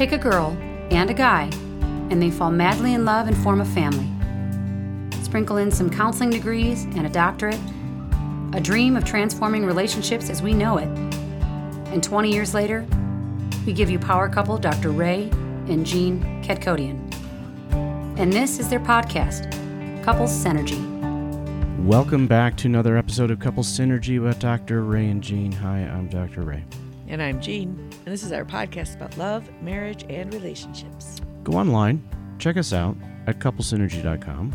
Take a girl and a guy, and they fall madly in love and form a family. Sprinkle in some counseling degrees and a doctorate, a dream of transforming relationships as we know it. And 20 years later, we give you power couple Dr. Ray and Jean Kadkhodaian. And this is their podcast, Couples Synergy. Welcome back to another episode of Couples Synergy with Dr. Ray and Jean. Hi, I'm Dr. Ray. And I'm Jean, and this is our podcast about love, marriage, and relationships. Go online, check us out at couplesynergy.com,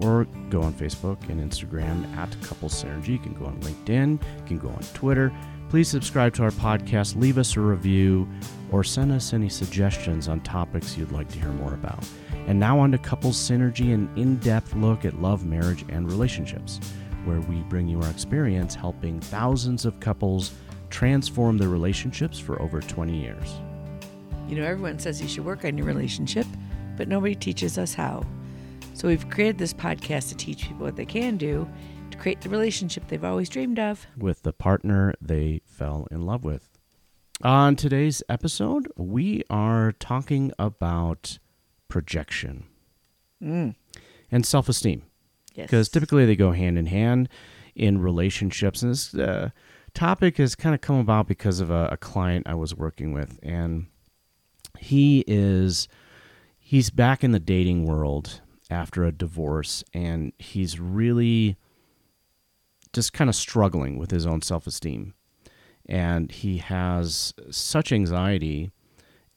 or go on Facebook and Instagram at Couples Synergy. You can go on LinkedIn, you can go on Twitter. Please subscribe to our podcast, leave us a review, or send us any suggestions on topics you'd like to hear more about. And now on to Couples Synergy, an in depth look at love, marriage, and relationships, where we bring you our experience helping thousands of couples transform their relationships for over 20 years. You know, everyone says you should work on your relationship, but nobody teaches us how. So we've created this podcast to teach people what they can do to create the relationship they've always dreamed of. with the partner they fell in love with. On today's episode, we are talking about projection Mm. and self esteem Yes. because typically they go hand in hand in relationships. And this uh, topic has kind of come about because of a, a client I was working with, and he is he's back in the dating world after a divorce, and he's really just kind of struggling with his own self esteem. And he has such anxiety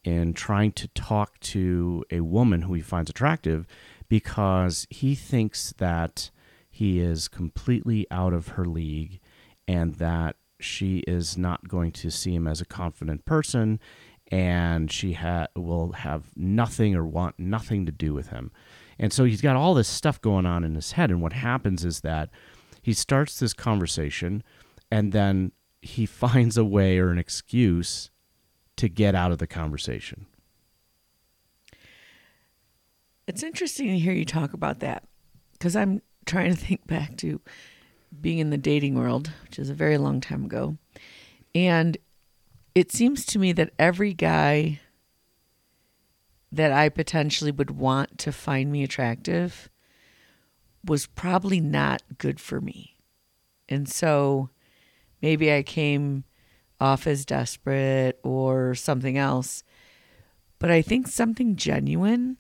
in trying to talk to a woman who he finds attractive because he thinks that he is completely out of her league and that she is not going to see him as a confident person and she ha- will have nothing or want nothing to do with him. And so he's got all this stuff going on in his head. And what happens is that he starts this conversation and then he finds a way or an excuse to get out of the conversation. It's interesting to hear you talk about that because I'm trying to think back to being in the dating world, which is a very long time ago. And it seems to me that every guy that I potentially would want to find me attractive was probably not good for me. And so maybe I came off as desperate or something else. But I think something genuine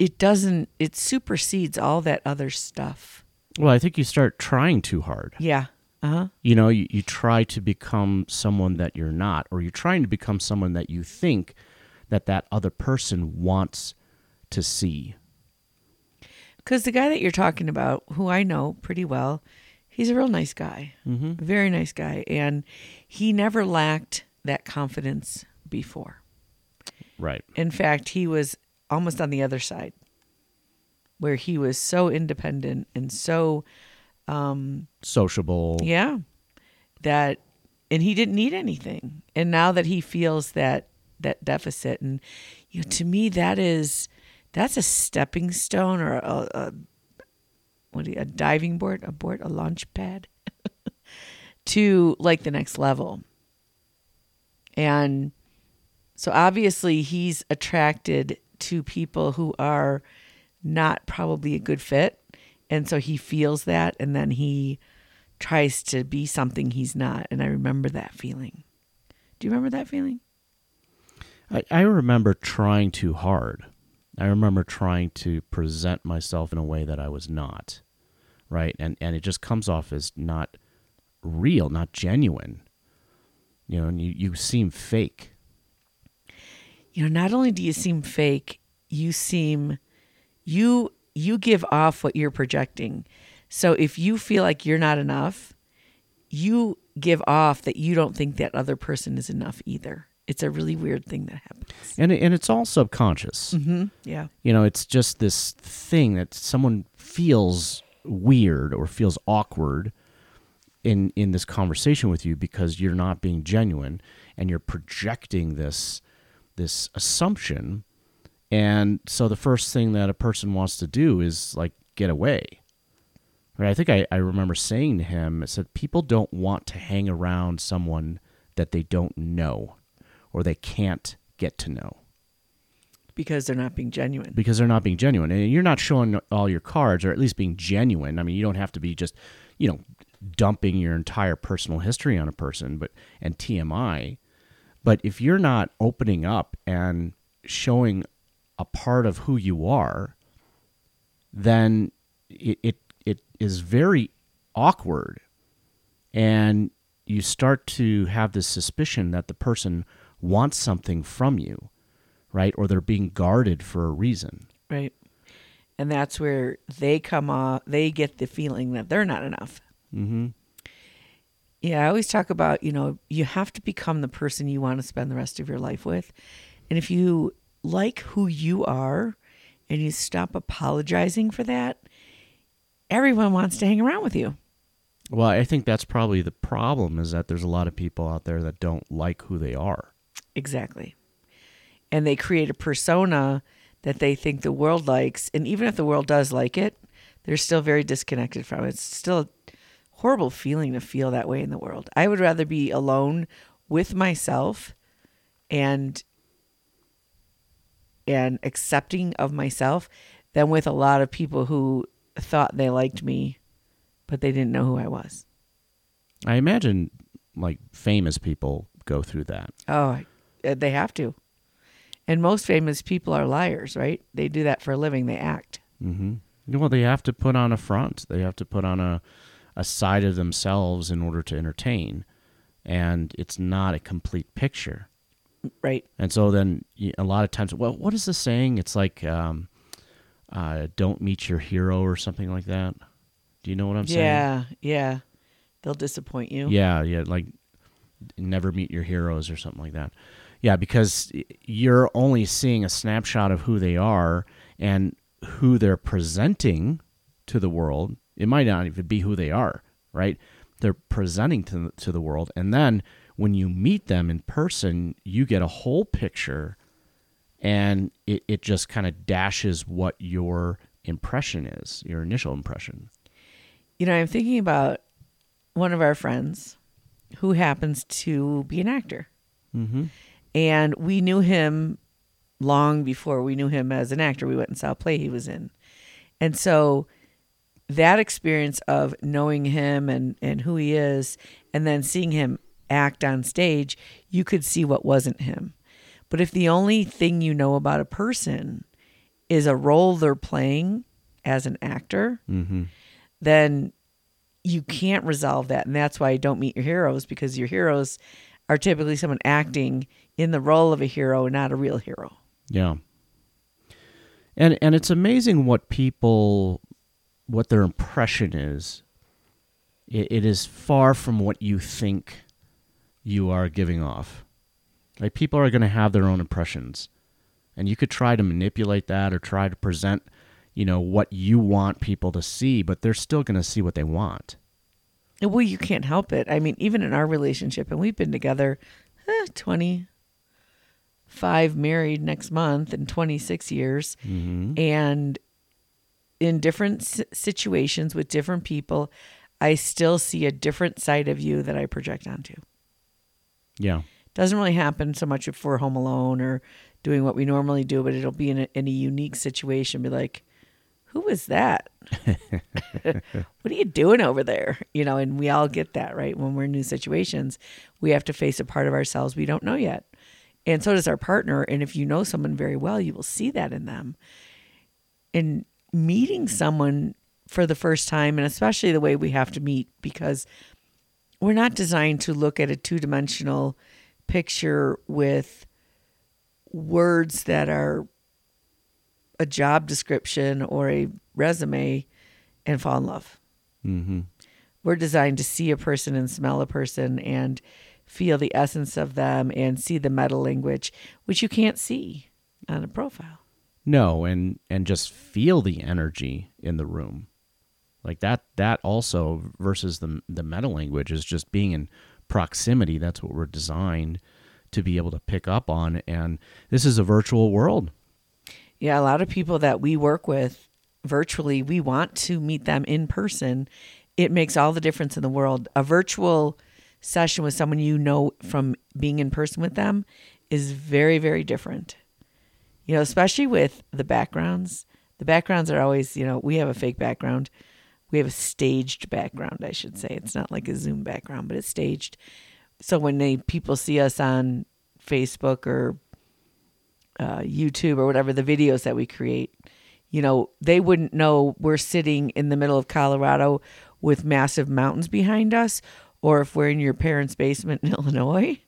it doesn't it supersedes all that other stuff. Well, I think you start trying too hard. Yeah. Uh-huh. You know, you, you try to become someone that you're not, or you're trying to become someone that you think that that other person wants to see. Because the guy that you're talking about, who I know pretty well, he's a real nice guy, Mm-hmm. very nice guy, and he never lacked that confidence before. Right. In fact, he was almost on the other side, where he was so independent and so, um, Sociable. yeah, that, and he didn't need anything. And now that he feels that that deficit, and you know, to me, that is that's a stepping stone or a, a what you, a diving board, a board, a launch pad to like the next level. And so obviously he's attracted to people who are not probably a good fit. And so he feels that and then he tries to be something he's not. And I remember that feeling. Do you remember that feeling? I, I remember trying too hard. I remember trying to present myself in a way that I was not. Right. And and it just comes off as not real, not genuine. You know, and you, you seem fake. You know not only do you seem fake you seem you you give off what you're projecting so if you feel like you're not enough you give off that you don't think that other person is enough either it's a really weird thing that happens And and it's all subconscious. mm-hmm. yeah You know, it's just this thing that someone feels weird or feels awkward in in this conversation with you because you're not being genuine and you're projecting this this assumption and so the first thing that a person wants to do is like get away right i think i, I remember saying to him i said people don't want to hang around someone that they don't know or they can't get to know because they're not being genuine. because they're not being genuine. And you're not showing all your cards, or at least being genuine. I mean, you don't have to be just, you know, dumping your entire personal history on a person, but and TMI. But if you're not opening up and showing a part of who you are, then it it, it is very awkward, and you start to have this suspicion that the person wants something from you right? Or they're being guarded for a reason. Right. And that's where they come off, they get the feeling that they're not enough. Mm-hmm. Yeah, I always talk about, you know, you have to become the person you want to spend the rest of your life with. And if you like who you are and you stop apologizing for that, everyone wants to hang around with you. Well, I think that's probably the problem is that there's a lot of people out there that don't like who they are. Exactly. And they create a persona that they think the world likes. And even if the world does like it, they're still very disconnected from it. It's still horrible feeling to feel that way in the world. I would rather be alone with myself and and accepting of myself than with a lot of people who thought they liked me but they didn't know who I was. I imagine like famous people go through that. Oh, uh, they have to. And most famous people are liars, right? They do that for a living. They act. Mm-hmm. Well, they have to put on a front. They have to put on a a side of themselves in order to entertain, and it's not a complete picture. Right. And so then a lot of times, well, what is the saying? It's like, um, uh, "Don't meet your hero" or something like that. Do you know what I'm saying? Yeah, yeah. They'll disappoint you. Yeah, yeah, like never meet your heroes or something like that. Yeah, because you're only seeing a snapshot of who they are and who they're presenting to the world. It might not even be who they are, right? They're presenting to the, to the world, and then when you meet them in person, you get a whole picture, and it, it just kind of dashes what your impression is, your initial impression. You know, I'm thinking about one of our friends who happens to be an actor. Mm-hmm. And we knew him long before we knew him as an actor. We went and saw a play he was in. And so that experience of knowing him and, and who he is, and then seeing him act on stage, you could see what wasn't him. But if the only thing you know about a person is a role they're playing as an actor, Mm-hmm. then you can't resolve that. And that's why I don't meet your heroes because your heroes are typically someone acting in the role of a hero, not a real hero. Yeah. And and it's amazing what people what their impression is. It, it is far from what you think you are giving off. Like people are going to have their own impressions. And you could try to manipulate that or try to present, you know, what you want people to see, but they're still going to see what they want. Well, you can't help it. I mean, even in our relationship, and we've been together eh, 25, married next month, and 26 years. Mm-hmm. And in different s- situations with different people, I still see a different side of you that I project onto. Yeah. Doesn't really happen so much if we're home alone or doing what we normally do, but it'll be in a, in a unique situation. Be like, who was that? what are you doing over there? You know, and we all get that, right? When we're in new situations, we have to face a part of ourselves we don't know yet. And so does our partner. And if you know someone very well, you will see that in them. And meeting someone for the first time, and especially the way we have to meet, because we're not designed to look at a two dimensional picture with words that are a job description or a resume and fall in love. Mm-hmm. We're designed to see a person and smell a person and feel the essence of them and see the meta language, which you can't see on a profile. No, and and just feel the energy in the room, like that. That also versus the the meta language is just being in proximity. That's what we're designed to be able to pick up on. And this is a virtual world. Yeah, a lot of people that we work with virtually, we want to meet them in person. It makes all the difference in the world. A virtual session with someone you know from being in person with them is very, very different. You know, especially with the backgrounds. The backgrounds are always, you know, we have a fake background. We have a staged background, I should say. It's not like a Zoom background, but it's staged. So when they people see us on Facebook or uh, YouTube or whatever the videos that we create, you know, they wouldn't know we're sitting in the middle of Colorado with massive mountains behind us, or if we're in your parents' basement in Illinois,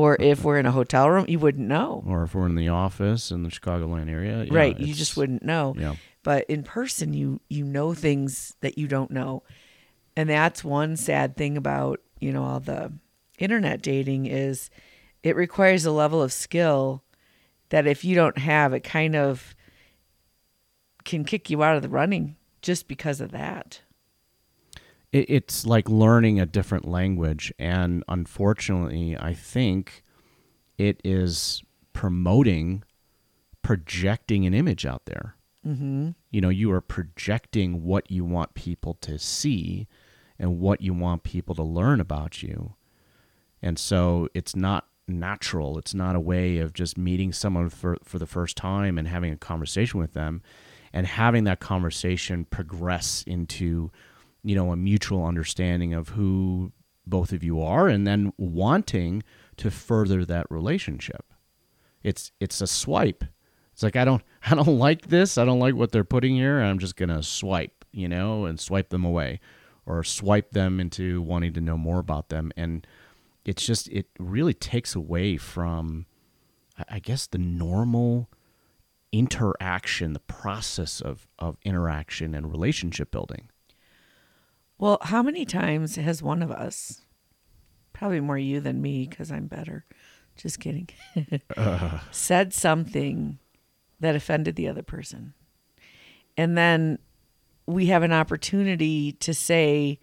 or if we're in a hotel room, you wouldn't know. Or if we're in the office in the Chicagoland area, yeah, right. You just wouldn't know. Yeah. But in person, you you know things that you don't know, and that's one sad thing about you know all the internet dating is it requires a level of skill that if you don't have, it kind of can kick you out of the running just because of that. It, it's like learning a different language. And unfortunately i think it is promoting projecting an image out there. Mm-hmm. you know you are projecting what you want people to see and what you want people to learn about you. And so it's not natural. It's not a way of just meeting someone for, for the first time and having a conversation with them and having that conversation progress into you know a mutual understanding of who both of you are and then wanting to further that relationship. It's it's a swipe. It's like i don't i don't like this. I don't like what they're putting here. I'm just gonna swipe you know and swipe them away or swipe them into wanting to know more about them. And it's just it really takes away from I- guess the normal interaction the process of of interaction and relationship building Well, how many times has one of us, probably more you than me because I'm better, just kidding, said something that offended the other person? And then we have an opportunity to say,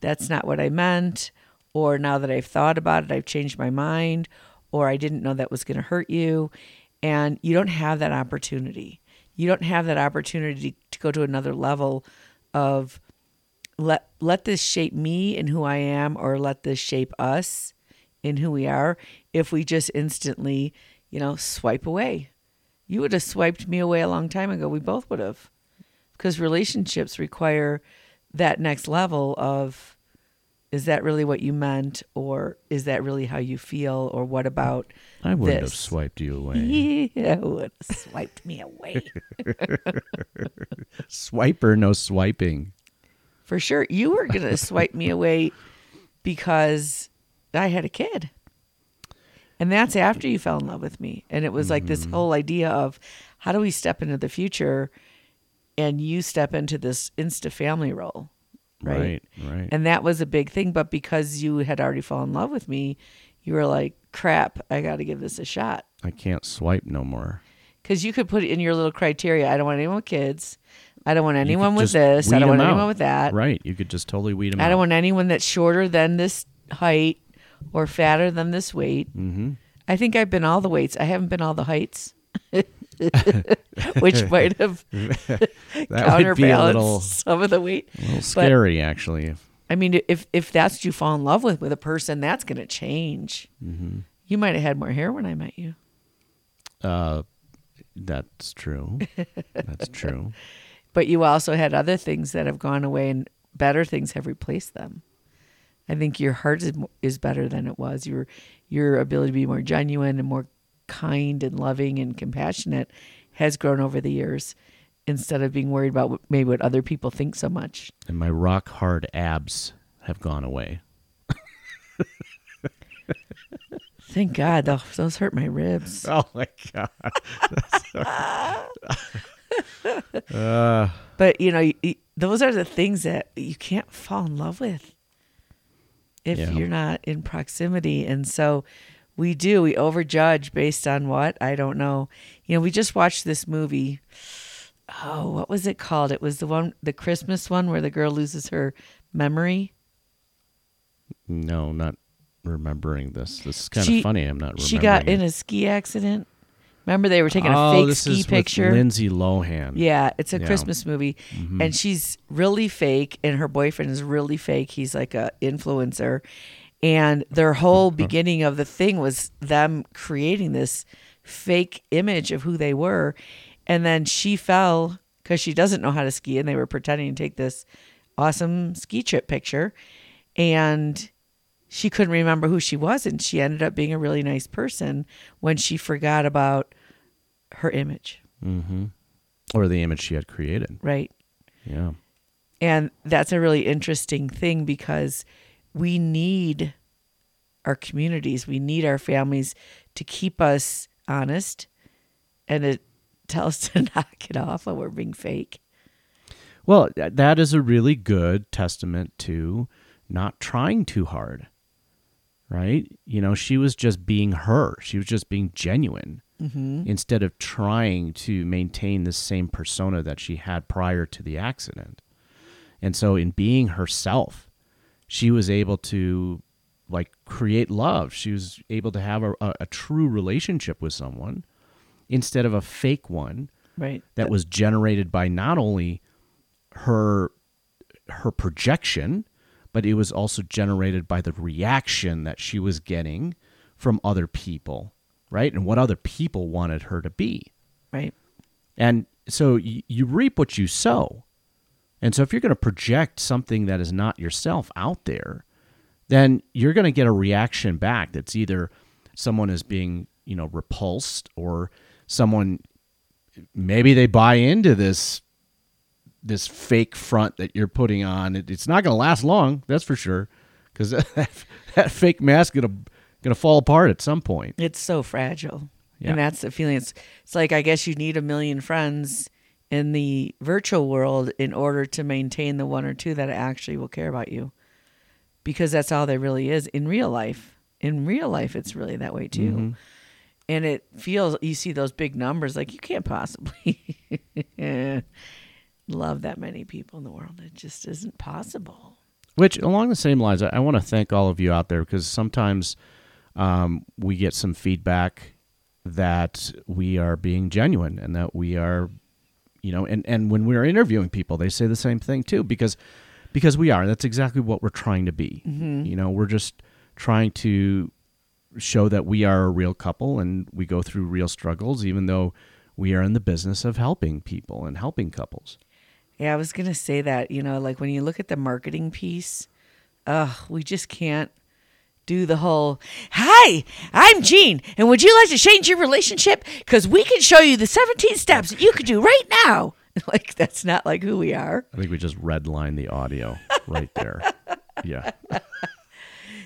that's not what I meant, or now that I've thought about it, I've changed my mind, or I didn't know that was going to hurt you. And you don't have that opportunity. You don't have that opportunity to go to another level of let let this shape me and who I am or let this shape us in who we are if we just instantly, you know, swipe away. You would have swiped me away a long time ago. We both would have. Because relationships require that next level of is that really what you meant or is that really how you feel or what about I wouldn't have swiped you away. yeah, would have swiped me away. Swipe or no swiping. For sure. You were going to swipe me away because I had a kid. And that's after you fell in love with me. And it was like this mm-hmm. whole idea of how do we step into the future and you step into this insta family role. Right. Right. right. And that was a big thing. But because you had already fallen in love with me, you were like, crap, I got to give this a shot. I can't swipe no more. Because you could put it in your little criteria. I don't want anyone with kids. I don't want anyone with this. I don't want anyone out. with that. Right. You could just totally weed them out. I out. don't want anyone that's shorter than this height or fatter than this weight. mm-hmm. I think I've been all the weights. I haven't been all the heights, which might have That would be a counterbalanced little, some of the weight. a little scary, actually. I mean, if if that's what you fall in love with with a person, that's going to change. Mm-hmm. You might have had more hair when I met you. Uh, that's true. That's true. But you also had other things that have gone away and better things have replaced them. I think your heart is, is better than it was. Your your ability to be more genuine and more kind and loving and compassionate has grown over the years instead of being worried about maybe what other people think so much. And my rock hard abs have gone away. Thank God, those, those hurt my ribs. Oh my god. uh, But you know, those are the things that you can't fall in love with if Yeah. you're not in proximity. And so we do, we overjudge based on what? I don't know. You know, we just watched this movie. Oh, what was it called? It was the one, the Christmas one where the girl loses her memory. no, not remembering this. This is kind She- of funny. I'm not remembering. She got in a ski accident. Remember, they were taking oh, a fake this ski is with picture. Lindsay Lohan. Yeah, it's a Yeah. Christmas movie, mm-hmm. and she's really fake, and her boyfriend is really fake. He's like a influencer, And their whole beginning of the thing was them creating this fake image of who they were. And then she fell because she doesn't know how to ski, and they were pretending to take this awesome ski trip picture. And she couldn't remember who she was, and she ended up being a really nice person when she forgot about her image, Mm-hmm. Or the image she had created. right? Yeah. And that's a really interesting thing because we need our communities, we need our families to keep us honest and to tell us to knock it off when we're being fake. Well, that is a really good testament to not trying too hard. Right? You know, she was just being her. She was just being genuine Mm-hmm. instead of trying to maintain the same persona that she had prior to the accident. And so, in being herself, she was able to like create love. She was able to have a, a, a true relationship with someone instead of a fake one Right. that was generated by not only her her projection but it was also generated by the reaction that she was getting from other people right? And what other people wanted her to be. Right. and so y- you reap what you sow. And so if you're going to project something that is not yourself out there then you're going to get a reaction back that's either someone is being you know repulsed or someone maybe they buy into this this fake front that you're putting on. It, it's not going to last long that's for sure because that, that fake mask going to going to fall apart at some point It's so fragile. Yeah. And that's the feeling. It's, it's like, I guess you need a million friends in the virtual world in order to maintain the one or two that actually will care about you. Because that's all there really is in real life. In real life, it's really that way too. Mm-hmm. And it feels, you see those big numbers, like you can't possibly love that many people in the world. It just isn't possible. Which, along the same lines, I, I want to thank all of you out there because sometimes um, we get some feedback that we are being genuine and that we are, you know, and, and when we're interviewing people, they say the same thing too because because we are. That's exactly what we're trying to be. You know, we're just trying to show that we are a real couple and we go through real struggles, even though we are in the business of helping people and helping couples. Yeah, I was gonna say that. You know, like when you look at the marketing piece, ugh, we just can't do the whole. Hi, I'm Jean, and would you like to change your relationship? Because we can show you the 17 steps that you could do right now. Like that's not like who we are. I think we just redline the audio right there. Yeah.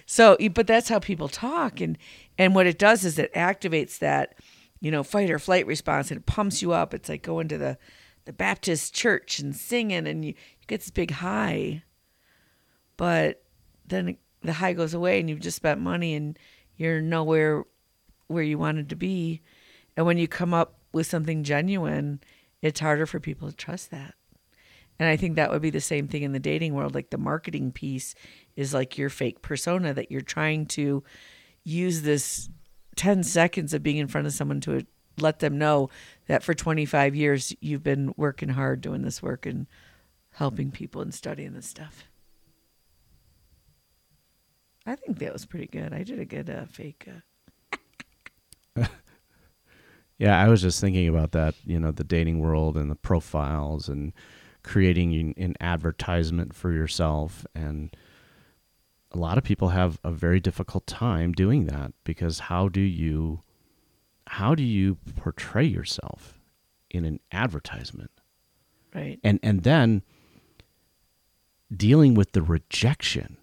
So, but that's how people talk, and and what it does is it activates that, you know, fight or flight response, and it pumps you up. It's like going to the the Baptist church and singing, and you, you get this big high. But then the high goes away, and you've just spent money, and you're nowhere where you wanted to be. And when you come up with something genuine, it's harder for people to trust that. And I think that would be the same thing in the dating world. Like the marketing piece is like your fake persona that you're trying to use this 10 seconds of being in front of someone to let them know that for 25 years you've been working hard doing this work and helping people and studying this stuff. I think that was pretty good. I did a good uh, fake. Uh, Yeah, I was just thinking about that, you know, the dating world and the profiles and creating an, an advertisement for yourself. And a lot of people have a very difficult time doing that because how do you how do you portray yourself in an advertisement? right. And and then dealing with the rejection.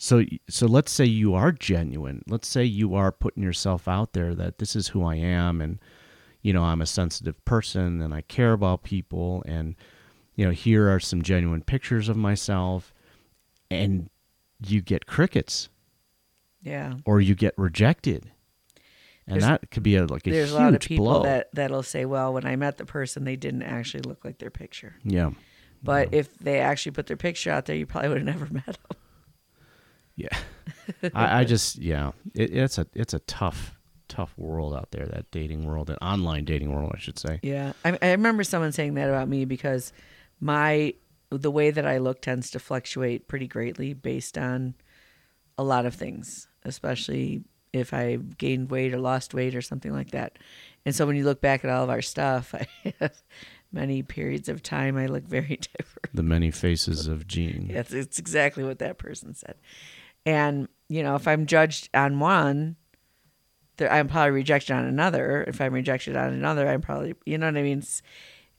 So so let's say you are genuine. Let's say you are putting yourself out there that this is who I am and you know, I'm a sensitive person and I care about people and you know, here are some genuine pictures of myself and you get crickets Yeah. or you get rejected. And There's- that could be a like a There's huge a lot of people blow. that that'll say, "Well, when I met the person, they didn't actually look like their picture." yeah. But if they actually put their picture out there, you probably would have never met them. Yeah, I, I just yeah, it, it's a it's a tough tough world out there. That dating world, an online dating world, I should say. Yeah, I, I remember someone saying that about me because my the way that I look tends to fluctuate pretty greatly based on a lot of things, especially if I gained weight or lost weight or something like that. And so when you look back at all of our stuff, I have many periods of time I look very different. The many faces of Jean. Yes, it's exactly what that person said. And, you know, if I'm judged on one, I'm probably rejected on another. If I'm rejected on another, I'm probably, you know what I mean? It's,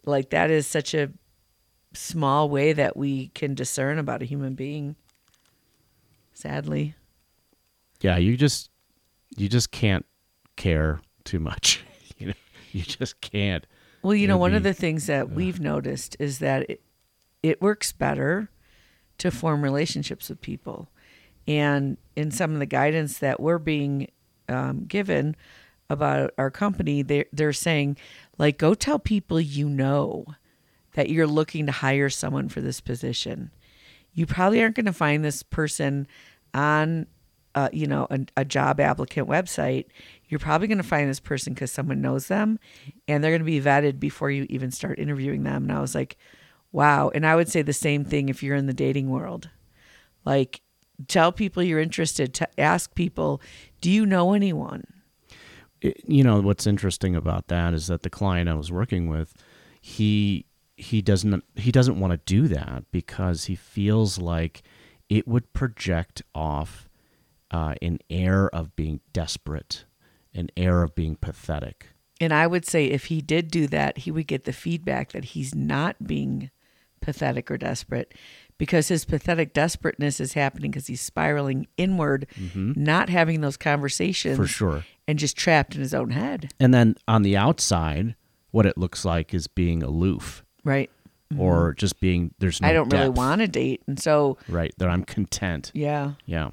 like that is such a small way that we can discern about a human being. Sadly. Yeah, you just you just can't care too much. you know, you just can't. Well, you know, one of the things that we've noticed is that it, it works better to form relationships with people. And in some of the guidance that we're being um, given about our company, they're, they're saying, like, go tell people you know that you're looking to hire someone for this position. You probably aren't going to find this person on, uh, you know, a, a job applicant website. You're probably going to find this person because someone knows them, and they're going to be vetted before you even start interviewing them. And I was like, wow. And I would say the same thing if you're in the dating world. Like, tell people you're interested. To ask people, do you know anyone? it- you know what's interesting about that is that the client I was working with, he he doesn't he doesn't want to do that because he feels like it would project off uh, an air of being desperate, an air of being pathetic. And I would say if he did do that, he would get the feedback that he's not being pathetic or desperate because his pathetic desperateness is happening because he's spiraling inward, not having those conversations For sure. and just trapped in his own head. And then on the outside, what it looks like is being aloof Right. or just being there's no Mm-hmm. I don't really want to date. And so, right that I'm content. yeah. Yeah.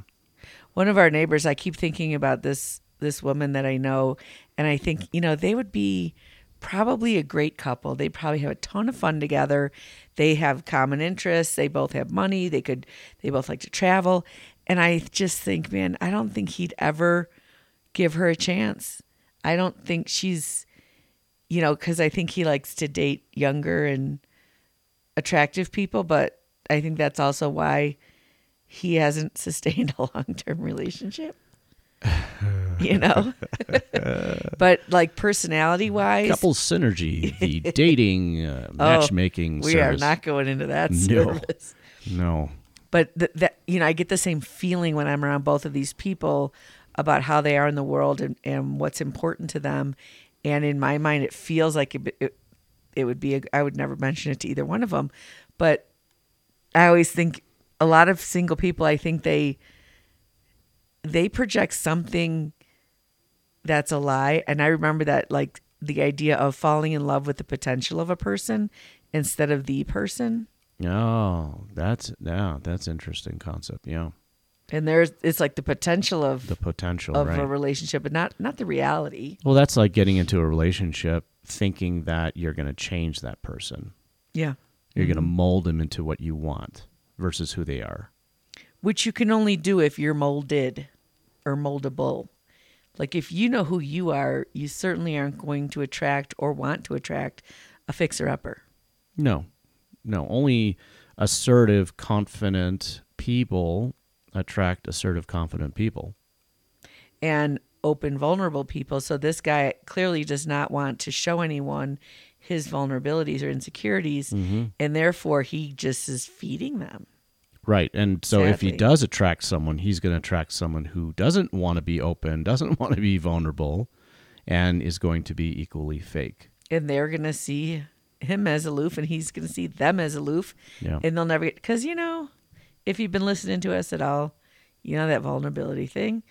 one of our neighbors i keep thinking about this this woman that i know and i think you know they would be probably a great couple. They probably have a ton of fun together. They have common interests. They both have money. They could they both like to travel. And i just think man i don't think he'd ever give her a chance. I don't think she's you know because i think he likes to date younger and attractive people but i think that's also why he hasn't sustained a long-term relationship you know but like personality wise Couple synergy, the dating uh, matchmaking we service. are not going into that No. service No. but th- that you know i get the same feeling when i'm around both of these people about how they are in the world and, and what's important to them and in my mind it feels like it, it, it would be a, i would never mention it to either one of them but i always think a lot of single people i think they they project something that's a lie and i remember that like the idea of falling in love with the potential of a person instead of the person Oh, that's yeah, that's interesting concept. Yeah, and there's it's like the potential of the potential, of right? a relationship but not not the reality well, that's like getting into a relationship thinking that you're going to change that person. yeah You're Mm-hmm. going to mold them into what you want versus who they are. which you can only do if you're molded or moldable like if you know who you are you certainly aren't going to attract or want to attract a fixer upper No, no, only assertive, confident people attract assertive, confident people. and open vulnerable people. So this guy clearly does not want to show anyone his vulnerabilities or insecurities Mm-hmm. and therefore he just is feeding them Right. And so if he does attract someone, he's going to attract someone who doesn't want to be open, doesn't want to be vulnerable, and is going to be equally fake. and they're gonna see him as aloof and he's gonna see them as aloof Yeah. and they'll never get because you know if you've been listening to us at all you know that vulnerability thing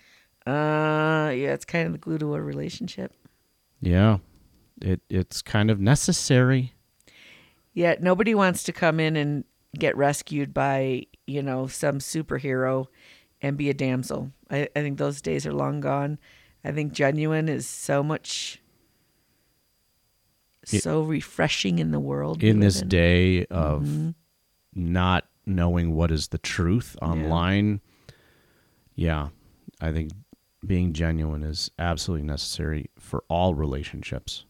uh yeah it's kind of the glue to a relationship Yeah. It it's kind of necessary. yet nobody wants to come in and get rescued by you know some superhero and be a damsel i, I think those days are long gone i think genuine is so much It- so refreshing in the world in this day of Mm-hmm. not knowing what is the truth online. Yeah. I think being genuine is absolutely necessary for all relationships.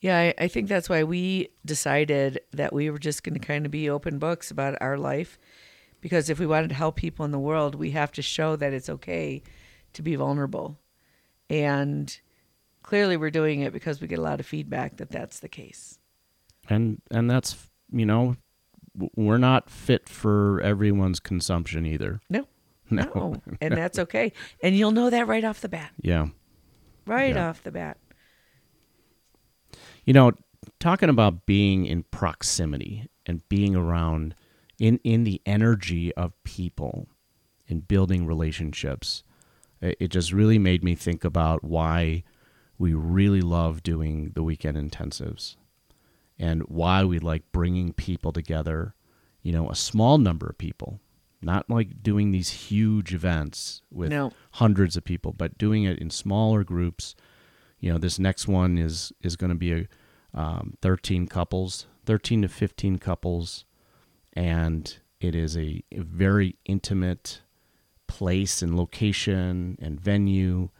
Yeah, I, I think that's why we decided that we were just going to kind of be open books about our life Because if we wanted to help people in the world, we have to show that it's okay to be vulnerable. And clearly we're doing it because we get a lot of feedback that that's the case. And and that's you know we're not fit for everyone's consumption either. No. No. No. And that's okay. And you'll know that right off the bat. Yeah. Right Yeah. off the bat. You know, talking about being in proximity and being around in in the energy of people and building relationships, it, it just really made me think about why we really love doing the weekend intensives and why we like bringing people together, you know, a small number of people, not like doing these huge events with No. hundreds of people, but doing it in smaller groups. You know, this next one is is going to be a um, 13 couples, 13 to 15 couples, and it is a, a very intimate place and location and venue,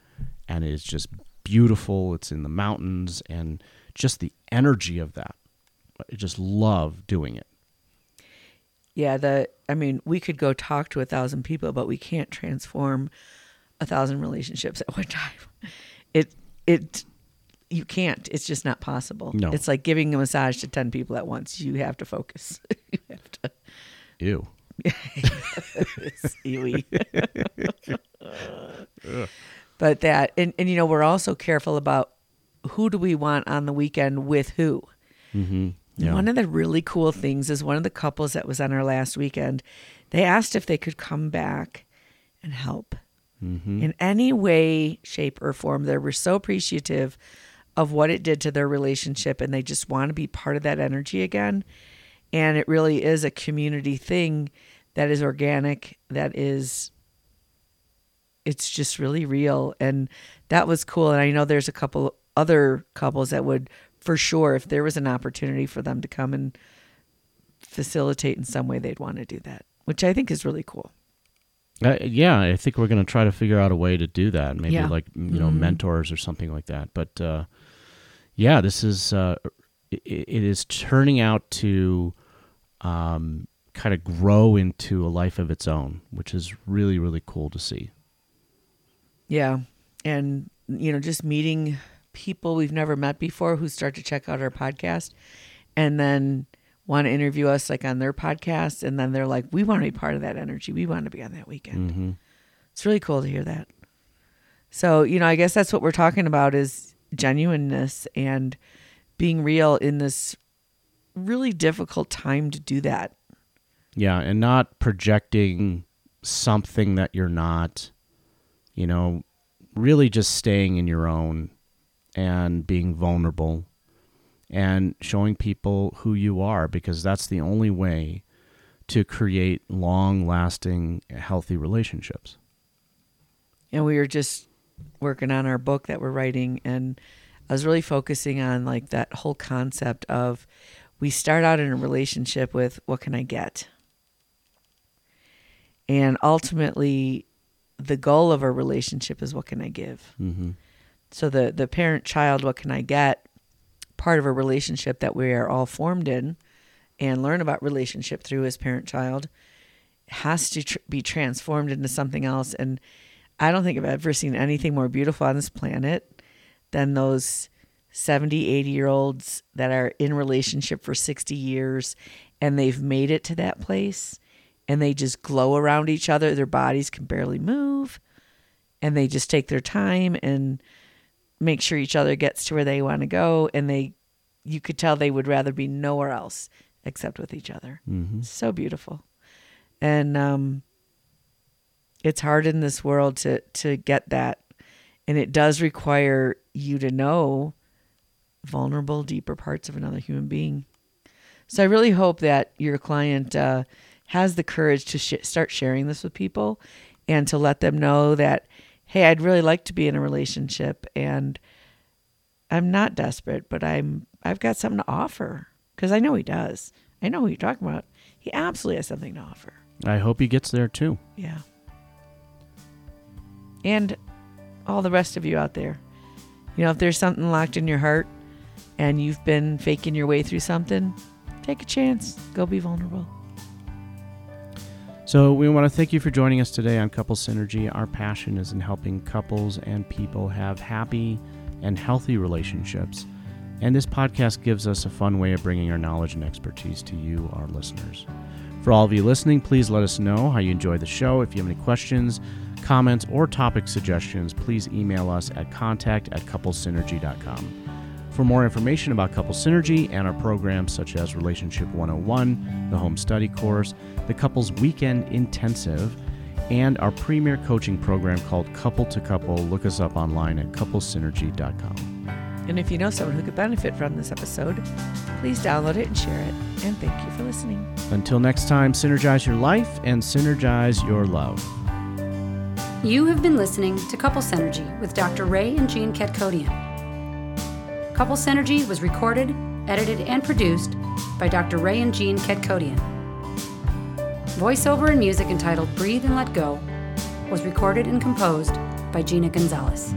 and it is just beautiful. It's in the mountains, and just the energy of that. I just love doing it. Yeah, the I mean, we could go talk to a thousand people, but we can't transform a thousand relationships at one time. It it you can't. It's just not possible. No. It's like giving a massage to ten people at once. You have to focus. you have to Ew. Ewy. but that and, and you know, we're also careful about who do we want on the weekend with who. Mm-hmm. Yeah. One of the really cool things is one of the couples that was on our last weekend, they asked if they could come back and help mm-hmm. in any way, shape, or form. They were so appreciative of what it did to their relationship and they just want to be part of that energy again. And it really is a community thing that is organic, that is it's just really real and that was cool and i know there's a couple other couples that would for sure if there was an opportunity for them to come and facilitate in some way they'd want to do that which i think is really cool Uh, yeah, I think we're going to try to figure out a way to do that. Maybe Yeah. like you know Mhm. mentors or something like that. But uh, yeah, this is uh, it, it is turning out to um, kind of grow into a life of its own, which is really really cool to see. yeah and you know just meeting people we've never met before who start to check out our podcast and then want to interview us like on their podcast and then they're like we want to be part of that energy we want to be on that weekend hmm It's really cool to hear that. So, you know, I guess that's what we're talking about is genuineness and being real in this really difficult time to do that. Yeah, and not projecting something that you're not. You know, really just staying in your own and being vulnerable and showing people who you are because that's the only way to create long lasting healthy relationships. And we were just working on our book that we're writing and I was really focusing on like that whole concept of we start out in a relationship with what can I get? And ultimately the goal of a relationship is what can I give? Mm-hmm. So the the parent child, what can I get? Part of a relationship that we are all formed in, and learn about relationship through as parent child, has to tr- be transformed into something else. And I don't think I've ever seen anything more beautiful on this planet than those 70, 80 year olds that are in relationship for 60 years and they've made it to that place and they just glow around each other. Their bodies can barely move and they just take their time and make sure each other gets to where they want to go and they you could tell they would rather be nowhere else except with each other. Mm-hmm. so beautiful. And um it's hard in this world to to get that and it does require you to know vulnerable deeper parts of another human being. So i really hope that your client uh, has the courage to sh- start sharing this with people and to let them know that hey i'd really like to be in a relationship and i'm not desperate but i'm i've got something to offer because i know he does. I know who you're talking about. He absolutely has something to offer. I hope he gets there too. yeah. And all the rest of you out there you know if there's something locked in your heart and you've been faking your way through something take a chance. Go be vulnerable So, we want to thank you for joining us today on Couple Synergy. Our passion is in helping couples and people have happy and healthy relationships. And this podcast gives us a fun way of bringing our knowledge and expertise to you, our listeners. For all of you listening, please let us know how you enjoyed the show. If you have any questions, comments, or topic suggestions, please email us at contact at couplesynergy.com. For more information about Couple Synergy and our programs such as Relationship 101, the Home Study Course, the Couples Weekend Intensive, and our premier coaching program called Couple to Couple, look us up online at couplesynergy.com. And if you know someone who could benefit from this episode, please download it and share it. And thank you for listening. Until next time, synergize your life and synergize your love. You have been listening to Couple Synergy with Dr. Ray and Jean Kadkhodaian. Couple Synergy was recorded, edited, and produced by Dr. Ray and Jean Kadkhodaian. Voiceover and music entitled Breathe and Let Go was recorded and composed by Gina Gonzalez.